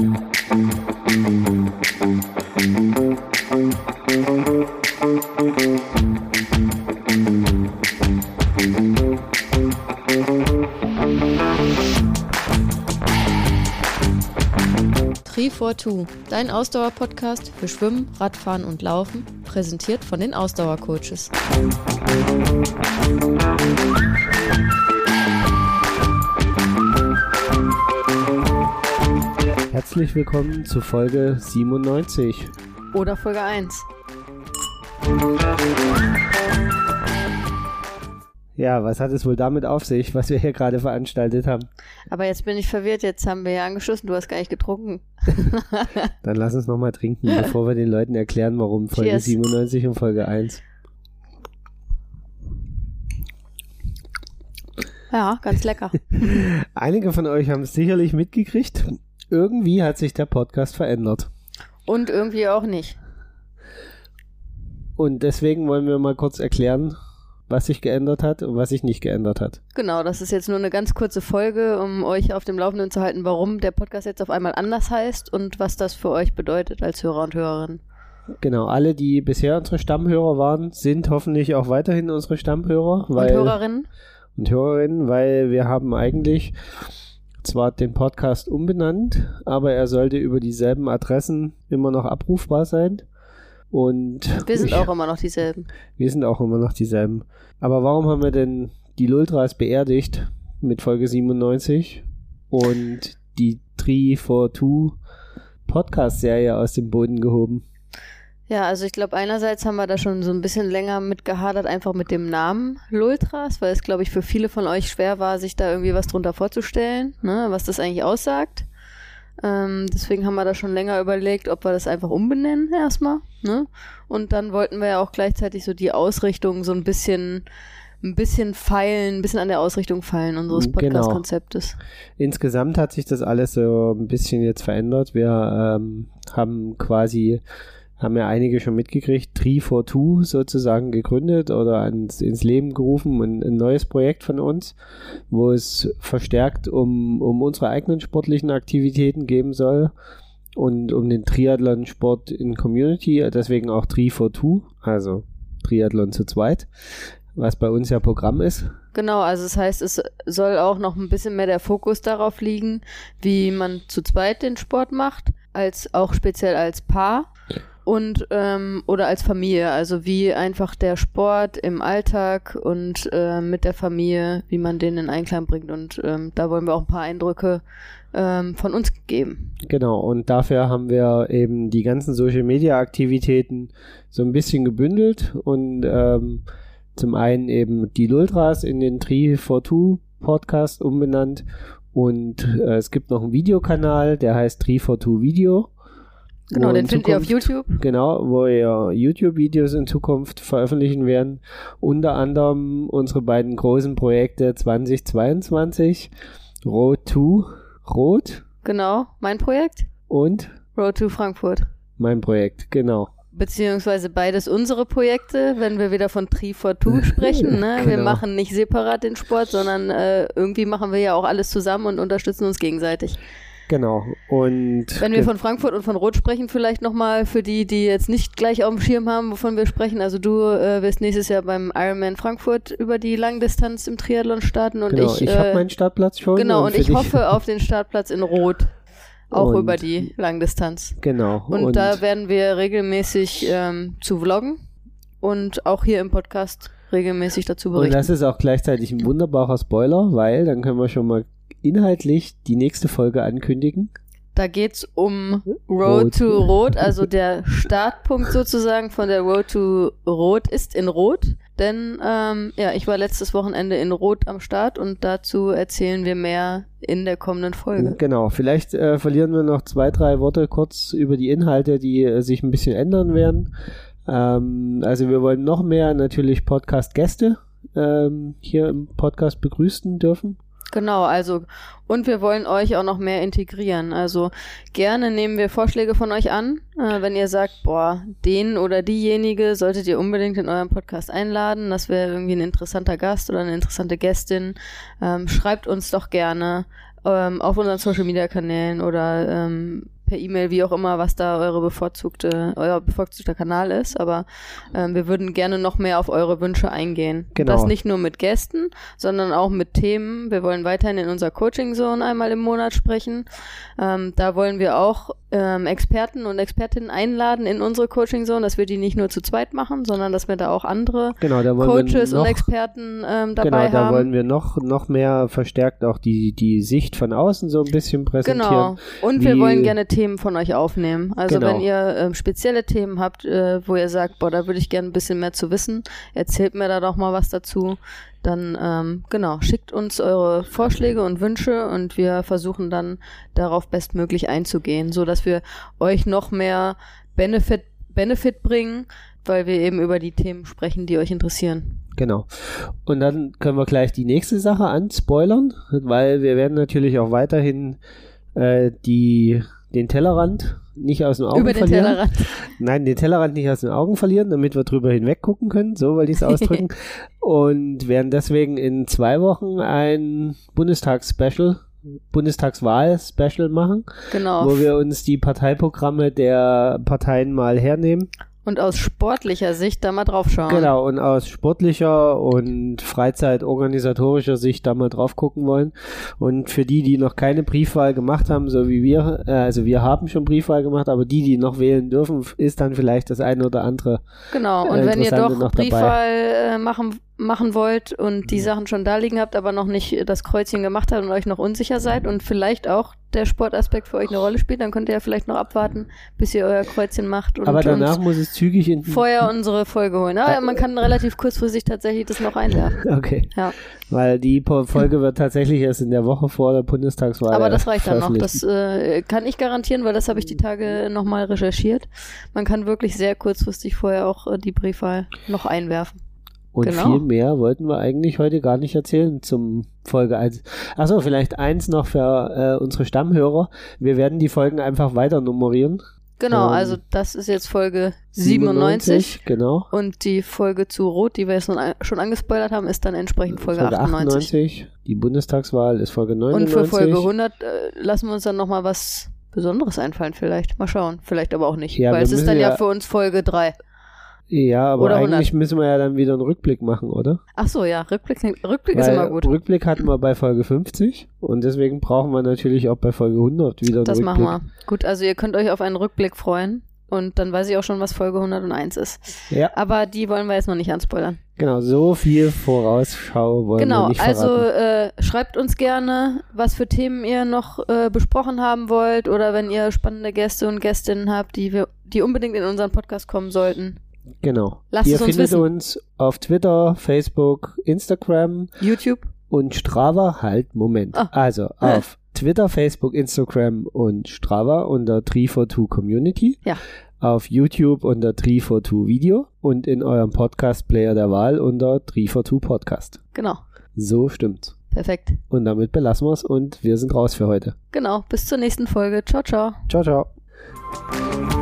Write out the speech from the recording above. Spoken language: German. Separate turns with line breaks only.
Tree dein Ausdauer-Podcast für Schwimmen, Radfahren und Laufen, präsentiert von den Ausdauercoaches.
Herzlich willkommen zu Folge 97.
Oder Folge 1.
Ja, was hat es wohl damit auf sich, was wir hier gerade veranstaltet haben?
Aber jetzt bin ich verwirrt, jetzt haben wir ja angeschossen, du hast gar nicht getrunken.
Dann lass uns nochmal trinken, bevor wir den Leuten erklären, warum Folge Cheers. 97 und Folge 1.
Ja, ganz lecker.
Einige von euch haben es sicherlich mitgekriegt. Irgendwie hat sich der Podcast verändert.
Und irgendwie auch nicht.
Und deswegen wollen wir mal kurz erklären, was sich geändert hat und was sich nicht geändert hat.
Genau, das ist jetzt nur eine ganz kurze Folge, um euch auf dem Laufenden zu halten, warum der Podcast jetzt auf einmal anders heißt und was das für euch bedeutet als Hörer und Hörerin.
Genau, alle, die bisher unsere Stammhörer waren, sind hoffentlich auch weiterhin unsere Stammhörer. Weil,
und Hörerinnen.
Und Hörerinnen, weil wir haben eigentlich zwar den Podcast umbenannt, aber er sollte über dieselben Adressen immer noch abrufbar sein. Und
wir sind ich, auch immer noch dieselben.
Wir sind auch immer noch dieselben. Aber warum haben wir denn die Lultras beerdigt mit Folge 97 und die 3 for 2 Podcast-Serie aus dem Boden gehoben?
Ja, also ich glaube, einerseits haben wir da schon so ein bisschen länger mit gehadert, einfach mit dem Namen Lultras, weil es, glaube ich, für viele von euch schwer war, sich da irgendwie was drunter vorzustellen, ne, was das eigentlich aussagt. Ähm, deswegen haben wir da schon länger überlegt, ob wir das einfach umbenennen erstmal. Ne? Und dann wollten wir ja auch gleichzeitig so die Ausrichtung so ein bisschen ein bisschen feilen, ein bisschen an der Ausrichtung feilen unseres genau. Podcast-Konzeptes.
Genau. Insgesamt hat sich das alles so ein bisschen jetzt verändert. Wir ähm, haben quasi haben ja einige schon mitgekriegt, Tree for Two sozusagen gegründet oder ans, ins Leben gerufen, ein, ein, neues Projekt von uns, wo es verstärkt um, um unsere eigenen sportlichen Aktivitäten geben soll und um den Triathlon-Sport in Community, deswegen auch Tree for Two, also Triathlon zu zweit, was bei uns ja Programm ist.
Genau, also das heißt, es soll auch noch ein bisschen mehr der Fokus darauf liegen, wie man zu zweit den Sport macht, als auch speziell als Paar und ähm, oder als Familie, also wie einfach der Sport im Alltag und äh, mit der Familie, wie man den in Einklang bringt. Und ähm, da wollen wir auch ein paar Eindrücke ähm, von uns geben.
Genau, und dafür haben wir eben die ganzen Social Media Aktivitäten so ein bisschen gebündelt und ähm, zum einen eben die Lultras in den Tri for Two Podcast umbenannt. Und äh, es gibt noch einen Videokanal, der heißt Tri for Two Video
Genau, den findet ihr auf YouTube.
Genau, wo wir YouTube-Videos in Zukunft veröffentlichen werden. Unter anderem unsere beiden großen Projekte 2022, Road to Rot.
Genau, mein Projekt.
Und?
Road to Frankfurt.
Mein Projekt, genau.
Beziehungsweise beides unsere Projekte, wenn wir wieder von Tri for Two sprechen. Ne? genau. Wir machen nicht separat den Sport, sondern äh, irgendwie machen wir ja auch alles zusammen und unterstützen uns gegenseitig.
Genau. Und
wenn wir von Frankfurt und von Rot sprechen, vielleicht nochmal für die, die jetzt nicht gleich auf dem Schirm haben, wovon wir sprechen. Also du äh, wirst nächstes Jahr beim Ironman Frankfurt über die Langdistanz im Triathlon starten und
genau,
ich.
Ich äh, habe meinen Startplatz schon.
Genau, und, und ich hoffe auf den Startplatz in Rot. Auch über die Langdistanz.
Genau.
Und, und, da werden wir regelmäßig ähm, zu vloggen und auch hier im Podcast regelmäßig dazu berichten.
Und das ist auch gleichzeitig ein wunderbarer Spoiler, weil dann können wir schon mal inhaltlich die nächste Folge ankündigen?
Da geht's um Road Rot. to Rot, also der Startpunkt sozusagen von der Road to Rot ist in Rot. Denn ähm, ja, ich war letztes Wochenende in Rot am Start und dazu erzählen wir mehr in der kommenden Folge.
Genau, vielleicht äh, verlieren wir noch zwei, drei Worte kurz über die Inhalte, die äh, sich ein bisschen ändern werden. Ähm, also wir wollen noch mehr natürlich Podcast-Gäste ähm, hier im Podcast begrüßen dürfen.
Genau, also und wir wollen euch auch noch mehr integrieren. Also gerne nehmen wir Vorschläge von euch an, äh, wenn ihr sagt, boah, den oder diejenige solltet ihr unbedingt in eurem Podcast einladen. Das wäre irgendwie ein interessanter Gast oder eine interessante Gästin. Ähm, schreibt uns doch gerne ähm, auf unseren Social Media Kanälen oder ähm, per E-Mail, wie auch immer, was da eure bevorzugte, euer bevorzugter Kanal ist. Aber ähm, wir würden gerne noch mehr auf eure Wünsche eingehen.
Genau.
Das nicht nur mit Gästen, sondern auch mit Themen. Wir wollen weiterhin in unserer Coaching Zone einmal im Monat sprechen. Ähm, da wollen wir auch ähm, Experten und Expertinnen einladen in unsere Coaching Zone, dass wir die nicht nur zu zweit machen, sondern dass wir da auch andere
Genau, da
Coaches
noch,
und Experten ähm,
Genau,
dabei
da
haben.
wollen wir noch, noch mehr verstärkt auch die, die Sicht von außen so ein bisschen präsentieren.
Genau. Und wir wollen gerne Themen von euch aufnehmen. Also
Genau.
wenn ihr ähm, spezielle Themen habt, äh, wo ihr sagt, boah, da würde ich gerne ein bisschen mehr zu wissen, erzählt mir da doch mal was dazu. Dann ähm, genau, schickt uns eure Vorschläge und Wünsche und wir versuchen dann darauf bestmöglich einzugehen, so dass wir euch noch mehr Benefit Benefit bringen, weil wir eben über die Themen sprechen, die euch interessieren.
Genau. Und dann können wir gleich die nächste Sache anspoilern, weil wir werden natürlich auch weiterhin äh, die, den Tellerrand nicht aus den Augen
über den
verlieren.
Tellerrand.
Nein, den Tellerrand nicht aus den Augen verlieren, damit wir drüber hinweg gucken können, so wollte ich es ausdrücken. und werden deswegen in zwei Wochen ein Bundestagsspecial, Bundestagswahl-Special machen,
Genau.
wo wir uns die Parteiprogramme der Parteien mal hernehmen.
Und aus sportlicher Sicht da mal drauf schauen.
Genau, und aus sportlicher und freizeitorganisatorischer Sicht da mal drauf gucken wollen. Und für die, die noch keine Briefwahl gemacht haben, so wie wir, äh, also wir haben schon Briefwahl gemacht, aber die, die noch wählen dürfen, ist dann vielleicht das eine oder andere.
Genau, und
äh,
wenn ihr doch
noch dabei.
Briefwahl äh, machen, machen wollt und die
Mhm.
Sachen schon da liegen habt, aber noch nicht das Kreuzchen gemacht habt und euch noch unsicher seid und vielleicht auch der Sportaspekt für euch eine Rolle spielt, dann könnt ihr ja vielleicht noch abwarten, bis ihr euer Kreuzchen macht und
aber danach muss es zügig in.
vorher unsere Folge holen. Aber man kann relativ kurzfristig tatsächlich das noch einwerfen.
Okay.
Ja.
Weil die Folge wird tatsächlich erst in der Woche vor der Bundestagswahl.
Aber das reicht dann noch. Das äh, kann ich garantieren, weil das habe ich die Tage nochmal recherchiert. Man kann wirklich sehr kurzfristig vorher auch äh, die Briefwahl noch einwerfen.
Und
Genau.
viel mehr wollten wir eigentlich heute gar nicht erzählen zum Folge 1. Achso, vielleicht eins noch für äh, unsere Stammhörer. Wir werden die Folgen einfach weiter nummerieren.
Genau,
Ähm,
also das ist jetzt Folge 97.
Genau.
Und die Folge zu Rot, die wir jetzt schon an- schon angespoilert haben, ist dann entsprechend Folge,
Folge
98.
98. Die Bundestagswahl ist Folge
Und
99.
für Folge 100 äh, lassen wir uns dann nochmal was Besonderes einfallen vielleicht. Mal schauen. Vielleicht aber auch nicht.
Ja,
weil es ist dann ja,
ja-
für uns Folge 3.
Ja, aber
Oder
eigentlich
100.
müssen wir ja dann wieder einen Rückblick machen, oder?
Ach so, ja, Rückblick, Rückblick ist immer gut.
Rückblick hatten wir bei Folge 50 und deswegen brauchen wir natürlich auch bei Folge 100 wieder einen
Das
Rückblick.
machen wir. Gut, also ihr könnt euch auf einen Rückblick freuen. Und dann weiß ich auch schon, was Folge 101 ist.
Ja,
Aber die wollen wir jetzt noch nicht anspoilern.
genau, so viel Vorausschau wollen wir
Genau,
nicht
also
verraten.
äh, schreibt uns gerne, was für Themen ihr noch äh, besprochen haben wollt oder wenn ihr spannende Gäste und Gästinnen habt, die wir, die unbedingt in unseren Podcast kommen sollten.
Genau.
lasst
Ihr
es uns
findet
wissen.
uns auf Twitter, Facebook, Instagram
YouTube.
und Strava. Halt, Moment.
Ah.
Also auf Twitter, Facebook, Instagram und Strava unter 342 Community.
Ja.
Auf YouTube unter 342 Video und in eurem Podcast-Player der Wahl unter 342 Podcast.
Genau.
So stimmt's.
Perfekt.
Und damit belassen wir's und wir sind raus für heute.
Genau. Bis zur nächsten Folge. Ciao, ciao.
Ciao, ciao.